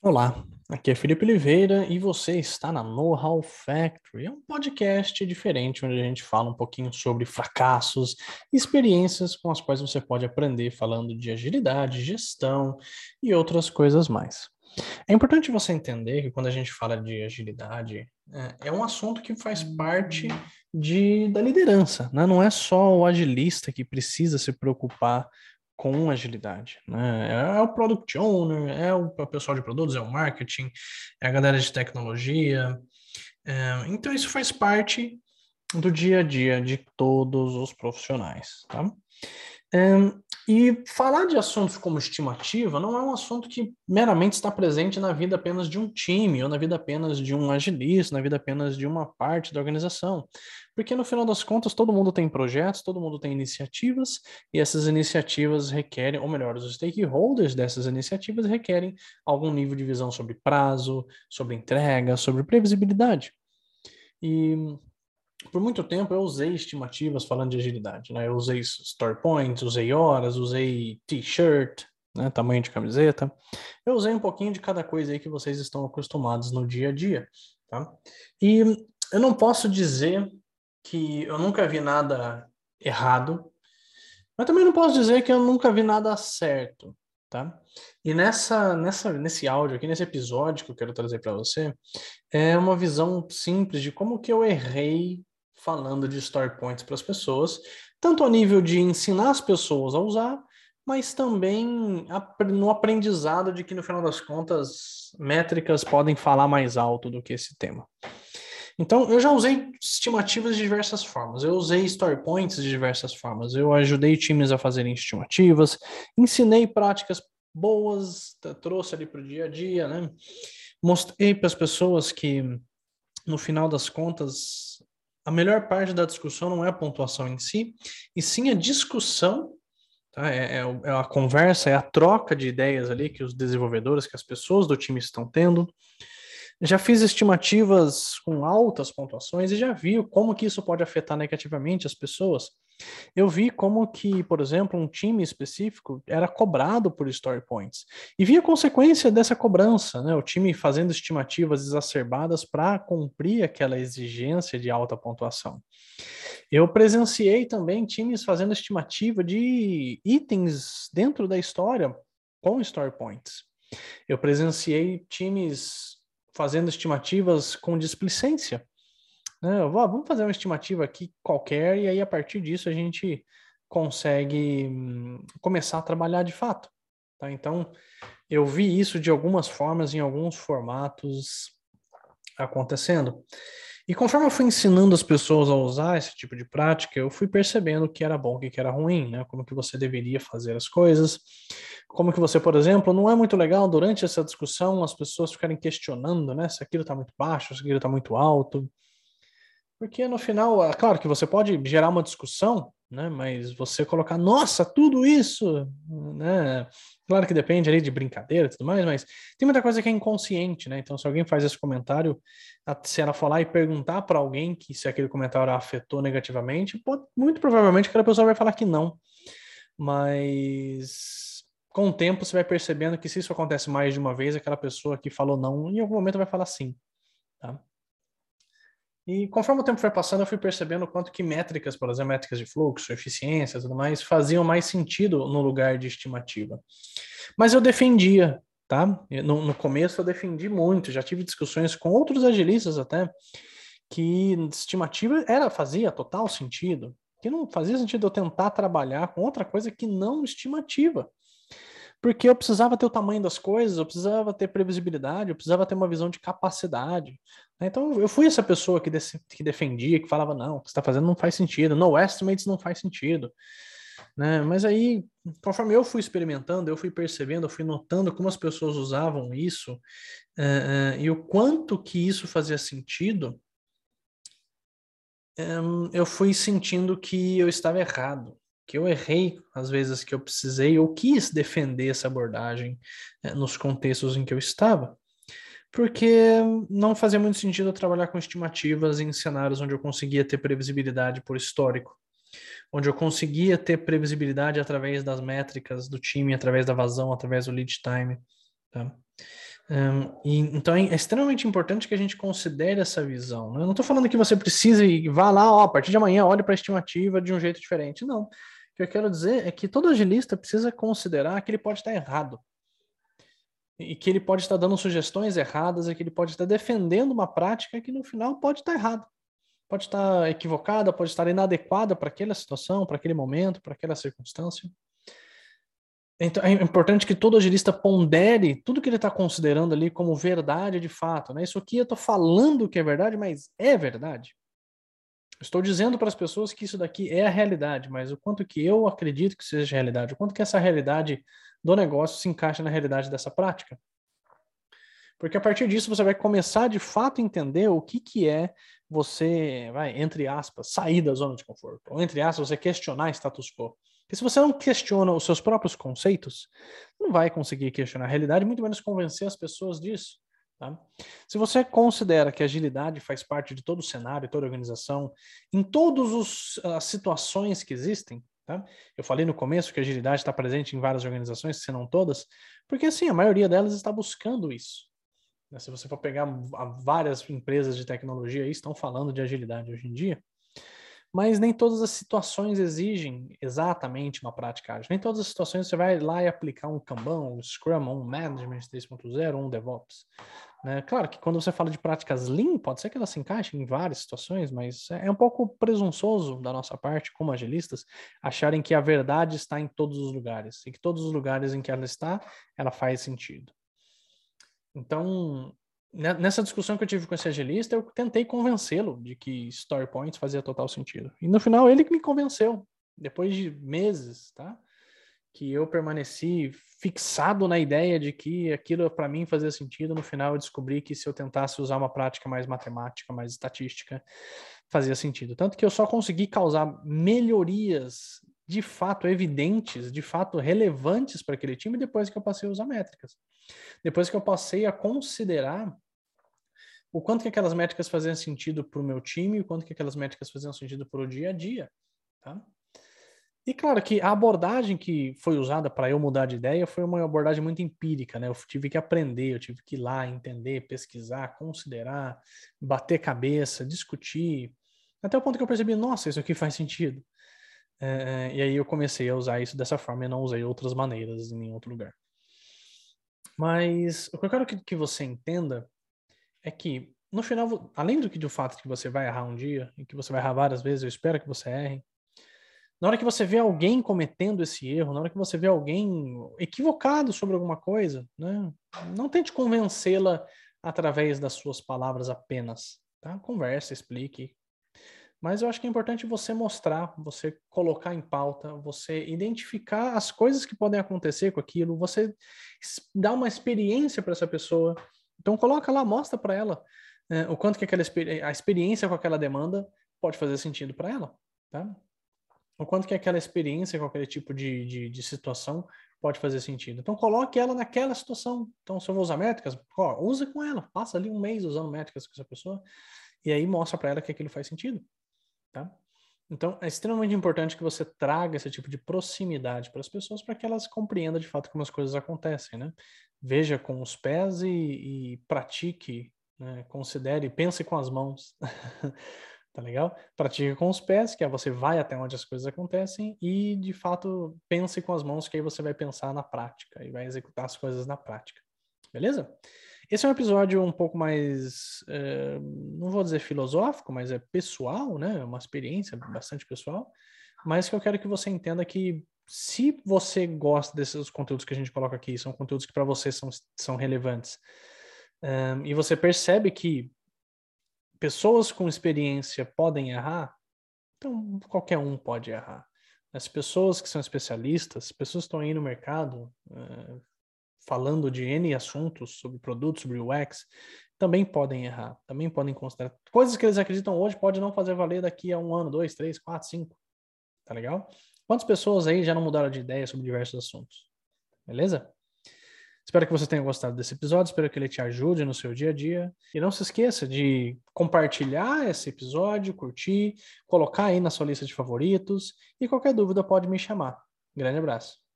Olá, aqui é Felipe Oliveira e você está na Know-How Factory. É um podcast diferente onde a gente fala um pouquinho sobre fracassos, experiências com as quais você pode aprender falando de agilidade, gestão e outras coisas mais. É importante você entender que quando a gente fala de agilidade, é, é um assunto que faz parte de, da liderança, né? não é só o agilista que precisa se preocupar com agilidade. Né? É, o product owner, é o, pessoal de produtos, é o marketing, é a galera de tecnologia. É, então, isso faz parte do dia a dia de todos os profissionais. Tá? É, e falar de assuntos como estimativa não é um assunto que meramente está presente na vida apenas de um time, ou na vida apenas de um agilista, na vida apenas de uma parte da organização. Porque no final das contas, todo mundo tem projetos, todo mundo tem iniciativas, e essas iniciativas requerem, ou melhor, os stakeholders dessas iniciativas requerem algum nível de visão sobre prazo, sobre entrega, sobre previsibilidade. E por muito tempo eu usei estimativas falando de agilidade, né? Eu usei story points, usei horas, usei t-shirt, né? Tamanho de camiseta. Eu usei um pouquinho de cada coisa aí que vocês estão acostumados no dia a dia, tá? E eu não posso dizer que eu nunca vi nada errado, mas também não posso dizer que eu nunca vi nada certo, tá? E nessa, nessa, nesse áudio aqui, nesse episódio que eu quero trazer para você, é uma visão simples de como que eu errei falando de story points para as pessoas, tanto a nível de ensinar as pessoas a usar, mas também no aprendizado de que no final das contas métricas podem falar mais alto do que esse tema. Então, eu já usei estimativas de diversas formas. Eu usei story points de diversas formas. Eu ajudei times a fazerem estimativas, ensinei práticas boas, trouxe ali para o dia a dia, né? Mostrei para as pessoas que, no final das contas, a melhor parte da discussão não é a pontuação em si, e sim a discussão, tá? é, é, é a conversa, é a troca de ideias ali que os desenvolvedores, que as pessoas do time estão tendo. Já fiz estimativas com altas pontuações e já vi como que isso pode afetar negativamente as pessoas. Eu vi como que, por exemplo, um time específico era cobrado por story points e vi a consequência dessa cobrança, né? O time fazendo estimativas exacerbadas para cumprir aquela exigência de alta pontuação. Eu presenciei também times fazendo estimativa de itens dentro da história com story points. Eu presenciei times fazendo estimativas com displicência. Né? Vamos fazer uma estimativa aqui qualquer, e aí a partir disso a gente consegue hum, começar a trabalhar de fato. Tá? Então, eu vi isso de algumas formas, em alguns formatos acontecendo. E conforme eu fui ensinando as pessoas a usar esse tipo de prática, eu fui percebendo o que era bom o que era ruim, né? Como que você deveria fazer as coisas. Como que você, por exemplo, não é muito legal durante essa discussão as pessoas ficarem questionando, né? Se aquilo está muito baixo, se aquilo está muito alto. Porque no final, é claro que você pode gerar uma discussão, né? Mas você colocar, nossa, tudo isso, né? Claro que depende ali de brincadeira e tudo mais, mas tem muita coisa que é inconsciente, né? Então, se alguém faz esse comentário, se ela lá e perguntar para alguém que se aquele comentário afetou negativamente, pode, muito provavelmente aquela pessoa vai falar que não. Mas com o tempo você vai percebendo que se isso acontece mais de uma vez, aquela pessoa que falou não, em algum momento vai falar sim. Tá? E conforme o tempo foi passando, eu fui percebendo quanto que métricas, por exemplo, métricas de fluxo, eficiência tudo mais, faziam mais sentido no lugar de estimativa. Mas eu defendia, tá? No, no começo eu defendi muito, já tive discussões com outros agilistas até, que estimativa era fazia total sentido, que não fazia sentido eu tentar trabalhar com outra coisa que não estimativa porque eu precisava ter o tamanho das coisas, eu precisava ter previsibilidade, eu precisava ter uma visão de capacidade. Né? Então, eu fui essa pessoa que, que defendia, que falava, não, o que você está fazendo não faz sentido, no estimates não faz sentido. Né? Mas aí, conforme eu fui experimentando, eu fui percebendo, eu fui notando como as pessoas usavam isso uh, uh, e o quanto que isso fazia sentido, um, eu fui sentindo que eu estava errado que eu errei às vezes que eu precisei ou quis defender essa abordagem né, nos contextos em que eu estava, porque não fazia muito sentido eu trabalhar com estimativas em cenários onde eu conseguia ter previsibilidade por histórico, onde eu conseguia ter previsibilidade através das métricas do time, através da vazão, através do lead time. Tá? Um, e, então é extremamente importante que a gente considere essa visão. Né? Eu não estou falando que você precisa e vá lá, ó, a partir de amanhã, olhe para a estimativa de um jeito diferente. Não. Que eu quero dizer é que todo agilista precisa considerar que ele pode estar errado. E que ele pode estar dando sugestões erradas e que ele pode estar defendendo uma prática que no final pode estar errada. Pode estar equivocada, pode estar inadequada para aquela situação, para aquele momento, para aquela circunstância. Então, é importante que todo agilista pondere tudo que ele está considerando ali como verdade de fato. Né? Isso aqui eu estou falando que é verdade, mas é verdade. Estou dizendo para as pessoas que isso daqui é a realidade, mas o quanto que eu acredito que seja realidade, o quanto que essa realidade do negócio se encaixa na realidade dessa prática. Porque a partir disso você vai começar de fato a entender o que, que é você, vai, entre aspas, sair da zona de conforto, ou entre aspas, você questionar status quo. Porque se você não questiona os seus próprios conceitos, não vai conseguir questionar a realidade, muito menos convencer as pessoas disso. Tá? Se você considera que agilidade faz parte de todo o cenário, toda a organização, em todas as situações que existem, tá? eu falei no começo que agilidade está presente em várias organizações, se não todas, porque assim, a maioria delas está buscando isso. Né? Se você for pegar várias empresas de tecnologia aí, estão falando de agilidade hoje em dia mas nem todas as situações exigem exatamente uma prática ágil. Nem todas as situações você vai lá e aplicar um Kanban, um Scrum, um Management 3.0, um DevOps. Né? Claro que quando você fala de práticas Lean, pode ser que elas se encaixem em várias situações, mas é um pouco presunçoso da nossa parte, como agilistas, acharem que a verdade está em todos os lugares e que todos os lugares em que ela está, ela faz sentido. Então, né, nessa discussão que eu tive com esse agilista, eu tentei convencê-lo de que story points fazia total sentido. E no final ele me convenceu, depois de meses, tá? Que eu permaneci fixado na ideia de que aquilo para mim fazia sentido. No final eu descobri que se eu tentasse usar uma prática mais matemática, mais estatística, fazia sentido. Tanto que eu só consegui causar melhorias de fato evidentes, de fato relevantes para aquele time depois que eu passei a usar métricas. Depois que eu passei a considerar o quanto que aquelas métricas faziam sentido para o meu time, o quanto que aquelas métricas faziam sentido para o dia a dia, tá? E claro que a abordagem que foi usada para eu mudar de ideia foi uma abordagem muito empírica, né? Eu tive que aprender, eu tive que ir lá, entender, pesquisar, considerar, bater cabeça, discutir, até o ponto que eu percebi, nossa, isso aqui faz sentido. É, e aí eu comecei a usar isso dessa forma e não usei outras maneiras em nenhum outro lugar. Mas o que eu quero que, que você entenda é que, no final, além do que do fato de que você vai errar um dia, e que você vai errar várias vezes, eu espero que você erre, na hora que você vê alguém cometendo esse erro, na hora que você vê alguém equivocado sobre alguma coisa, né, não tente convencê-la através das suas palavras apenas. Tá? Conversa, explique, mas eu acho que é importante você mostrar, você colocar em pauta, você identificar as coisas que podem acontecer com aquilo, você dar uma experiência para essa pessoa. Então coloca lá, mostra para ela né, o quanto que aquela a experiência com aquela demanda pode fazer sentido para ela, tá? O quanto que aquela experiência aquele tipo de, de, de, situação pode fazer sentido. Então coloque ela naquela situação. Então se eu vou usar métricas, ó, usa com ela, passa ali um mês usando métricas com essa pessoa e aí mostra para ela que aquilo faz sentido. Tá? Então, é extremamente importante que você traga esse tipo de proximidade para as pessoas para que elas compreendam de fato como as coisas acontecem, né? Veja com os pés e, e pratique, né? considere, pense com as mãos, tá legal? Pratique com os pés, que é você vai até onde as coisas acontecem e, de fato, pense com as mãos, que aí você vai pensar na prática e vai executar as coisas na prática, beleza? Esse é um episódio um pouco mais, é, não vou dizer filosófico, mas é pessoal, né? É uma experiência bastante pessoal, mas que eu quero que você entenda que se você gosta desses conteúdos que a gente coloca aqui, são conteúdos que para você são, são relevantes, um, e você percebe que pessoas com experiência podem errar, então qualquer um pode errar. As pessoas que são especialistas, pessoas que estão aí no mercado, uh, falando de N assuntos sobre produtos, sobre UX, também podem errar, também podem considerar. Coisas que eles acreditam hoje pode não fazer valer daqui a um ano, dois, três, quatro, cinco. Tá legal? Quantas pessoas aí já não mudaram de ideia sobre diversos assuntos? Beleza? Espero que você tenha gostado desse episódio, espero que ele te ajude no seu dia a dia. E não se esqueça de compartilhar esse episódio, curtir, colocar aí na sua lista de favoritos. E qualquer dúvida pode me chamar. Grande abraço.